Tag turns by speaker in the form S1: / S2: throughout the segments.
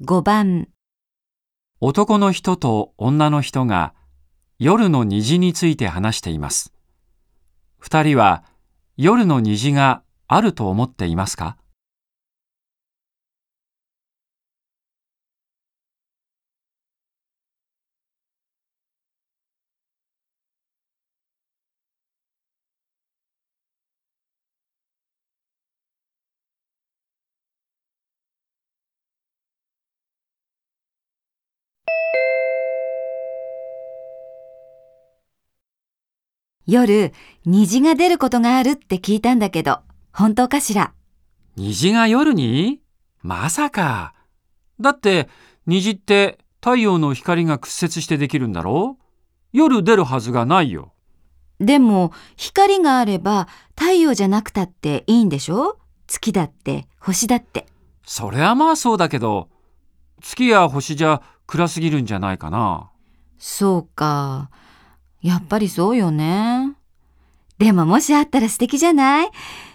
S1: 5番、
S2: 男の人と女の人が夜の虹について話しています。二人は夜の虹があると思っていますか？
S1: 夜、虹が出ることがあるって聞いたんだけど、本当かしら？
S2: 虹が夜に？まさか。だって虹って太陽の光が屈折してできるんだろ？う夜出るはずがないよ。
S1: でも、光があれば太陽じゃなくたっていいんでしょ？月だって、星だって。
S2: そりゃまあそうだけど、月や星じゃ暗すぎるんじゃないかな。
S1: そうか。やっぱりそうよね。でももしあったら素敵じゃない？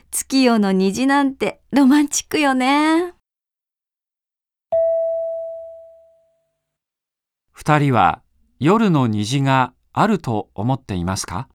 S1: 月夜の虹なんてロマンチックよね。
S2: 二人は夜の虹があると思っていますか？